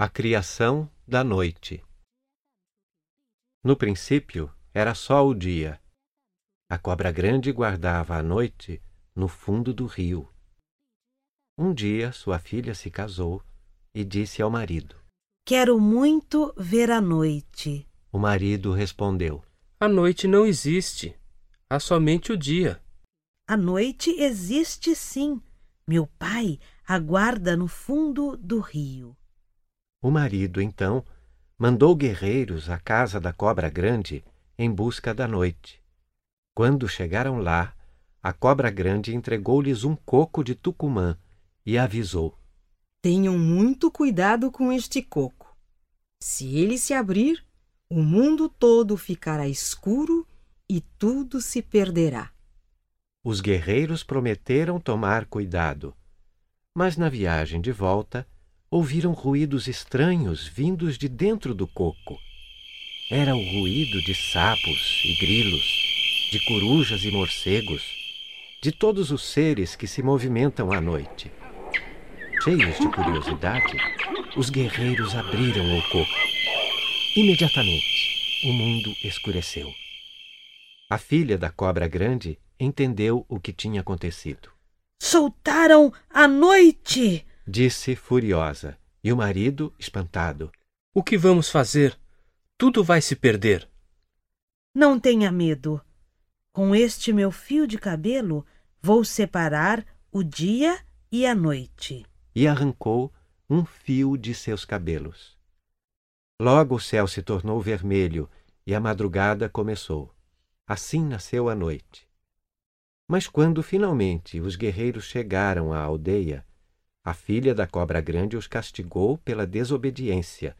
A criação da noite. No princípio era só o dia. A cobra grande guardava a noite no fundo do rio. Um dia sua filha se casou e disse ao marido: Quero muito ver a noite. O marido respondeu: A noite não existe. Há somente o dia. A noite existe sim. Meu pai aguarda no fundo do rio. O marido, então, mandou guerreiros à casa da cobra grande em busca da noite. Quando chegaram lá, a cobra grande entregou-lhes um coco de Tucumã e avisou: Tenham muito cuidado com este coco. Se ele se abrir, o mundo todo ficará escuro e tudo se perderá. Os guerreiros prometeram tomar cuidado, mas na viagem de volta ouviram ruídos estranhos vindos de dentro do coco. Era o ruído de sapos e grilos, de corujas e morcegos, de todos os seres que se movimentam à noite. Cheios de curiosidade, os guerreiros abriram o coco. Imediatamente, o mundo escureceu. A filha da cobra grande entendeu o que tinha acontecido. Soltaram a noite! Disse furiosa, e o marido espantado. O que vamos fazer? Tudo vai se perder. Não tenha medo. Com este meu fio de cabelo, vou separar o dia e a noite. E arrancou um fio de seus cabelos. Logo o céu se tornou vermelho e a madrugada começou. Assim nasceu a noite. Mas quando finalmente os guerreiros chegaram à aldeia, a filha da cobra grande os castigou pela desobediência,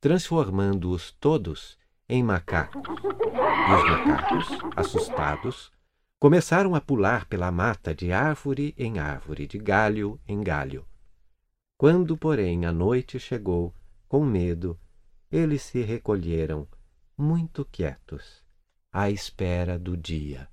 transformando-os todos em macacos. E os macacos, assustados, começaram a pular pela mata de árvore em árvore, de galho em galho. Quando, porém, a noite chegou, com medo, eles se recolheram, muito quietos, à espera do dia.